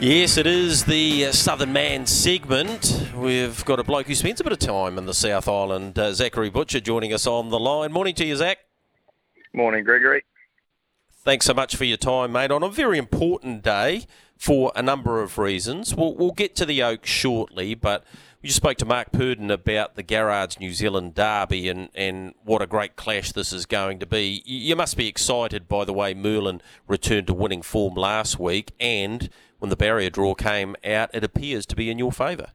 Yes, it is the Southern Man segment. We've got a bloke who spends a bit of time in the South Island, uh, Zachary Butcher, joining us on the line. Morning to you, Zac. Morning, Gregory. Thanks so much for your time, mate, on a very important day for a number of reasons. We'll, we'll get to the Oaks shortly, but we just spoke to Mark Purdon about the Garrards New Zealand Derby and, and what a great clash this is going to be. You you must be excited by the way Merlin returned to winning form last week, and when the barrier draw came out, it appears to be in your favour.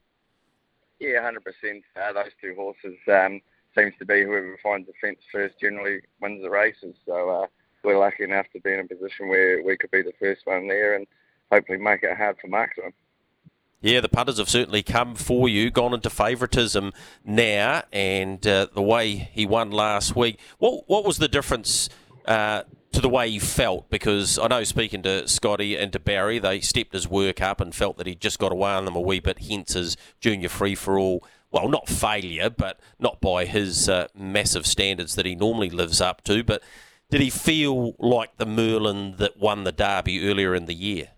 Yeah, hundred percent. Uh, those two horses um, seems to be whoever finds the fence first generally wins the races. So uh, we're lucky enough to be in a position where we could be the first one there and hopefully make it hard for Mark to win. Yeah, the punters have certainly come for you, gone into favouritism now, and uh, the way he won last week. What what was the difference uh, to the way he felt? Because I know speaking to Scotty and to Barry, they stepped his work up and felt that he'd just got away on them a wee bit, hence his junior free for all. Well, not failure, but not by his uh, massive standards that he normally lives up to. But did he feel like the Merlin that won the Derby earlier in the year?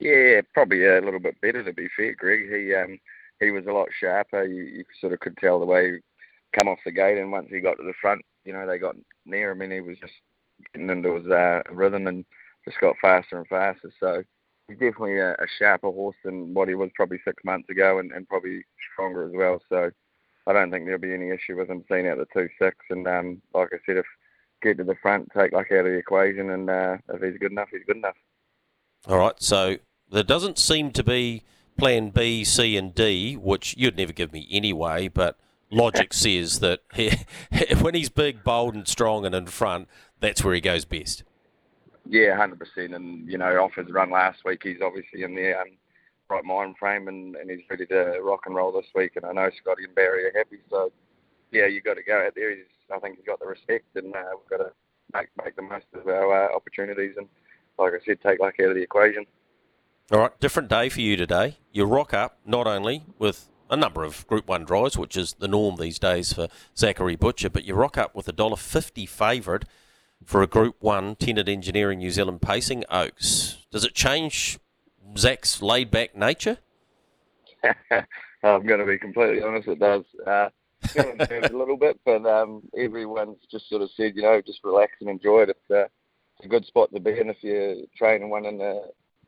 Yeah, probably a little bit better to be fair, Greg. He um, he was a lot sharper. You, you sort of could tell the way he come off the gate, and once he got to the front, you know, they got near him, and he was just getting into his uh, rhythm and just got faster and faster. So he's definitely a, a sharper horse than what he was probably six months ago, and, and probably stronger as well. So I don't think there'll be any issue with him seeing out the two six. And um, like I said, if get to the front, take luck out of the equation, and uh, if he's good enough, he's good enough. All right, so there doesn't seem to be plan B, C, and D, which you'd never give me anyway, but logic says that he, when he's big, bold, and strong and in front, that's where he goes best. Yeah, hundred percent. And you know, off his run last week, he's obviously in the um, right mind frame, and, and he's ready to rock and roll this week. And I know Scotty and Barry are happy. So yeah, you've got to go out there. He's, I think he's got the respect, and uh, we've got to make make the most of our uh, opportunities. And like I said, take luck out of the equation. All right, different day for you today. You rock up not only with a number of Group One drives, which is the norm these days for Zachary Butcher, but you rock up with a dollar fifty favourite for a Group One Tenant Engineering New Zealand Pacing Oaks. Does it change Zac's laid back nature? I'm going to be completely honest, it does. Uh, a little bit, but um, everyone's just sort of said, you know, just relax and enjoy it. It's, uh, it's a good spot to be in if you're training one in the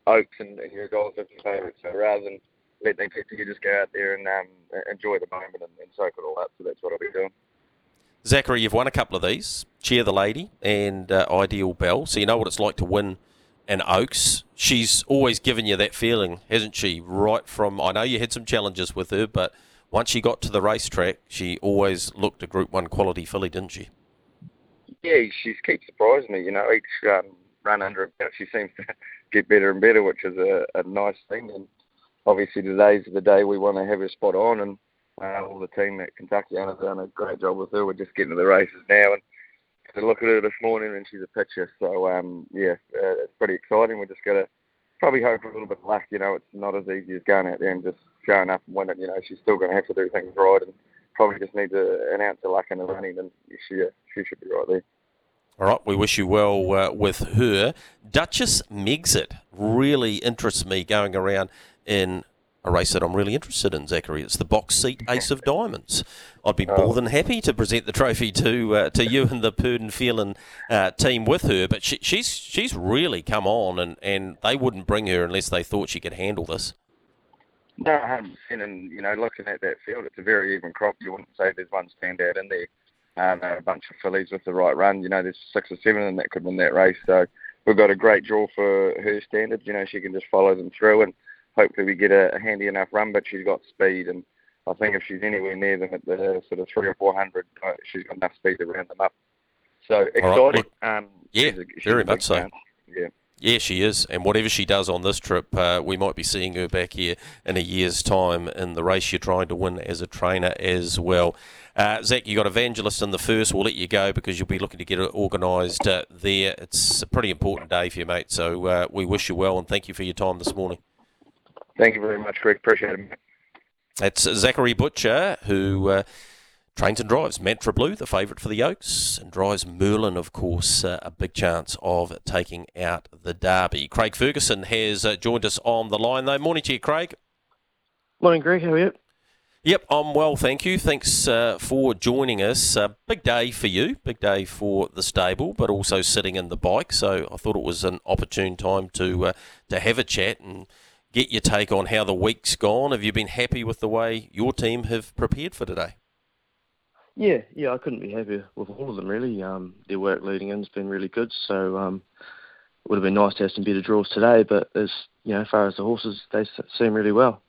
Oaks and, and you're a dollar fifty favourite. So rather than let them pick you, just go out there and um, enjoy the moment and, and soak it all up. So that's what I'll be doing. Zachary, you've won a couple of these Cheer the Lady and uh, Ideal Bell, so you know what it's like to win an Oaks. She's always given you that feeling, hasn't she? Right from, I know you had some challenges with her, but once she got to the racetrack, she always looked a Group 1 quality filly, didn't she? Yeah, she keeps surprising me. You know, each um, run under her belt, she seems to get better and better, which is a, a nice thing. And obviously, today's the day we want to have her spot on, and uh, all the team at Kentucky have done a great job with her. We're just getting to the races now, and to look at her this morning, and she's a picture. So um, yeah, uh, it's pretty exciting. We're just gonna probably hope for a little bit of luck. You know, it's not as easy as going out there and just showing up and winning. You know, she's still going to have to do things right, and probably just need to announce her luck in the running, and she she should be right there. All right, we wish you well uh, with her. Duchess Megxit really interests me going around in a race that I'm really interested in, Zachary. It's the box seat Ace of Diamonds. I'd be more than happy to present the trophy to uh, to you and the Purdon Phelan uh, team with her, but she, she's she's really come on, and, and they wouldn't bring her unless they thought she could handle this. No, 100%. And, you know, looking at that field, it's a very even crop. You wouldn't say there's one standout in there. Um, a bunch of fillies with the right run. You know, there's six or seven and that could win that race. So we've got a great draw for her standards. You know, she can just follow them through. And hopefully we get a, a handy enough run. But she's got speed, and I think if she's anywhere near them at the sort of three or four hundred, uh, she's got enough speed to round them up. So exciting. Right. Um, yeah, she's a, she's very much so. Yeah. Yeah, she is. And whatever she does on this trip, uh, we might be seeing her back here in a year's time in the race you're trying to win as a trainer as well. Uh, Zac, you got Evangelist in the first. We'll let you go because you'll be looking to get it organised uh, there. It's a pretty important day for you, mate. So uh, we wish you well and thank you for your time this morning. Thank you very much, Greg. Appreciate it. That's Zachary Butcher, who uh, trains and drives Mantra Blue, the favourite for the Oaks, and drives Merlin, of course, uh, a big chance of taking out the Derby. Craig Ferguson has uh, joined us on the line, though. Morning to you, Craig. Morning, Greg. How are you? Yep, I'm well, thank you. Thanks uh, for joining us. Uh, big day for you, big day for the stable, but also sitting in the bike. So I thought it was an opportune time to uh, to have a chat and get your take on how the week's gone. Have you been happy with the way your team have prepared for today? Yeah, yeah, I couldn't be happier with all of them really. Um, their work leading in has been really good, so um, it would have been nice to have some better draws today. But as you know, as far as the horses, they seem really well.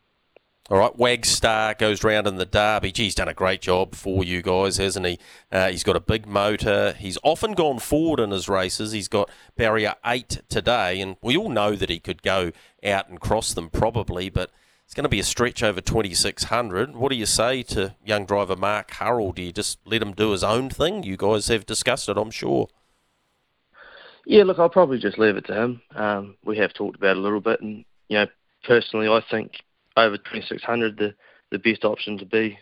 All right, Wagstar goes round in the Derby. Gee, he's done a great job for you guys, hasn't he? Uh, he's got a big motor. He's often gone forward in his races. He's got barrier eight today, and we all know that he could go out and cross them probably, but it's going to be a stretch over 2600. What do you say to young driver Mark Harrell? Do you just let him do his own thing? You guys have discussed it, I'm sure. Yeah, look, I'll probably just leave it to him. Um, we have talked about it a little bit, and you know, personally, I think over 2600, the the best option to be,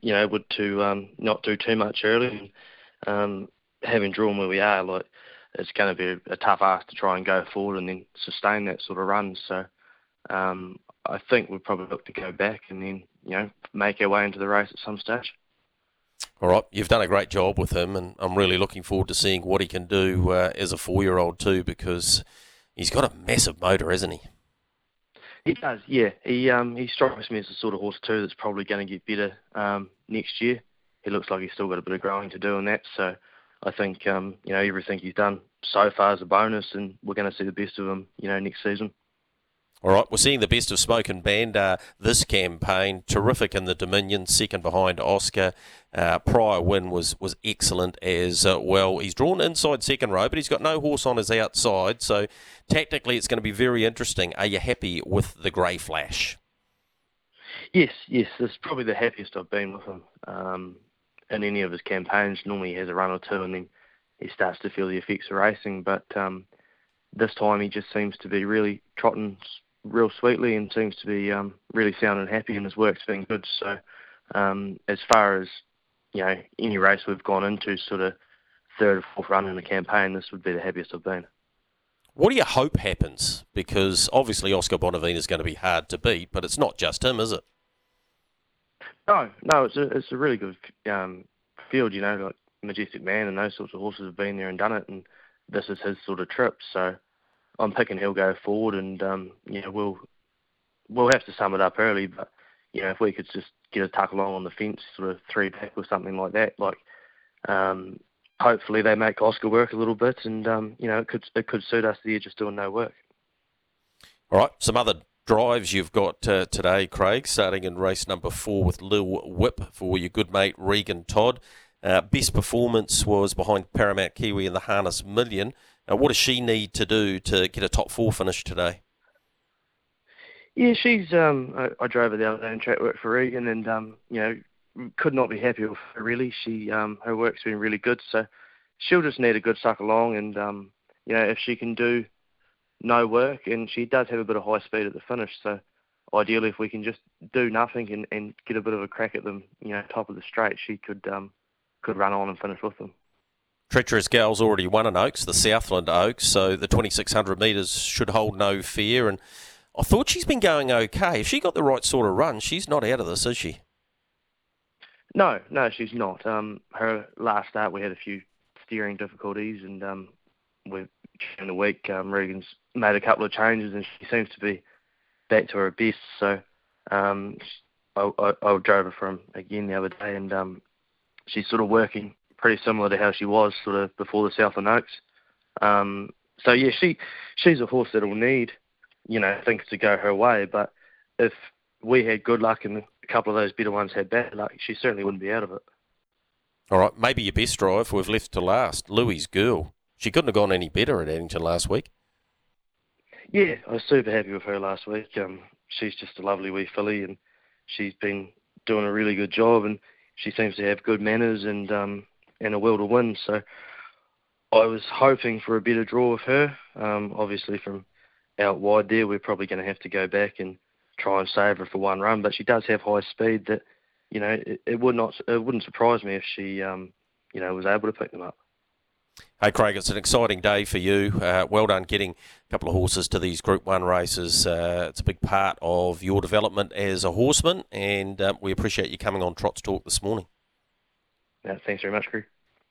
you know, would to um, not do too much early. And, um, having drawn where we are, like it's going to be a, tough ask to try and go forward and then sustain that sort of run. So um, I think we'd probably look to go back and then, you know, make our way into the race at some stage. All right, you've done a great job with him, and I'm really looking forward to seeing what he can do uh, as a four-year-old too, because he's got a massive motor, hasn't he? He does, yeah. He um he strikes me as the sort of horse too that's probably going to get better um next year. He looks like he's still got a bit of growing to do in that, so I think um you know everything he's done so far is a bonus, and we're going to see the best of him, you know, next season. All right, we're seeing the best of Smoke and Bandar this campaign. Terrific in the Dominion, second behind Oscar. Uh, prior win was was excellent as uh, well. He's drawn inside second row, but he's got no horse on his outside. So tactically, it's going to be very interesting. Are you happy with the Grey Flash? Yes, yes. This is probably the happiest I've been with him um, in any of his campaigns. Normally, he has a run or two, and then he starts to feel the effects of racing. But um, this time, he just seems to be really trotting real sweetly and seems to be um, really sound and happy, and his work's been good. So, um, as far as you know, any race we've gone into, sort of third or fourth run in the campaign, this would be the happiest I've been. What do you hope happens? Because obviously Oscar Bonavena is going to be hard to beat, but it's not just him, is it? No, no, it's a it's a really good um, field. You know, like Majestic Man and those sorts of horses have been there and done it, and this is his sort of trip. So I'm picking he'll go forward, and um, you know we'll we'll have to sum it up early, but you know if we could just get a tuck along on the fence, sort of three back or something like that, like um, hopefully they make Oscar work a little bit, and um, you know it could it could suit us the just doing no work. All right, some other drives you've got uh, today, Craig, starting in race number four with Lil Whip for your good mate Regan Todd. Uh, best performance was behind Paramount Kiwi in the Harness Million. Now, what does she need to do to get a top four finish today? Yeah, she's. Um, I, I drove her the other day in track work for Regan, and um, you know, could not be happier with her. Really, she um, her work's been really good. So she'll just need a good suck along, and um, you know, if she can do no work, and she does have a bit of high speed at the finish, so ideally, if we can just do nothing and, and get a bit of a crack at them, you know, top of the straight, she could um, could run on and finish with them. Treacherous Gal's already won an Oaks, the Southland Oaks, so the 2600 metres should hold no fear. And I thought she's been going okay. If she got the right sort of run, she's not out of this, is she? No, no, she's not. Um, her last start, we had a few steering difficulties, and um, we've in the week, um, Regan's made a couple of changes, and she seems to be back to her best. So um, I, I, I drove her from again the other day, and um, she's sort of working pretty similar to how she was sort of before the Southland Oaks. Um, so yeah, she she's a horse that will need you know, things to go her way. But if we had good luck and a couple of those better ones had bad luck, she certainly wouldn't be out of it. All right, maybe your best drive we've left to last. Louis' girl. She couldn't have gone any better at Addington last week. Yeah, I was super happy with her last week. Um, she's just a lovely wee filly, and she's been doing a really good job, and she seems to have good manners and um, and a will to win. So I was hoping for a better draw with her. Um, obviously, from out wide there, we're probably going to have to go back and try and save her for one run. But she does have high speed that, you know, it, it would not it wouldn't surprise me if she, um, you know, was able to pick them up. Hey, Craig, it's an exciting day for you. Uh, well done getting a couple of horses to these Group 1 races. Uh, it's a big part of your development as a horseman, and uh, we appreciate you coming on Trots Talk this morning. Yeah, thanks very much, Crew.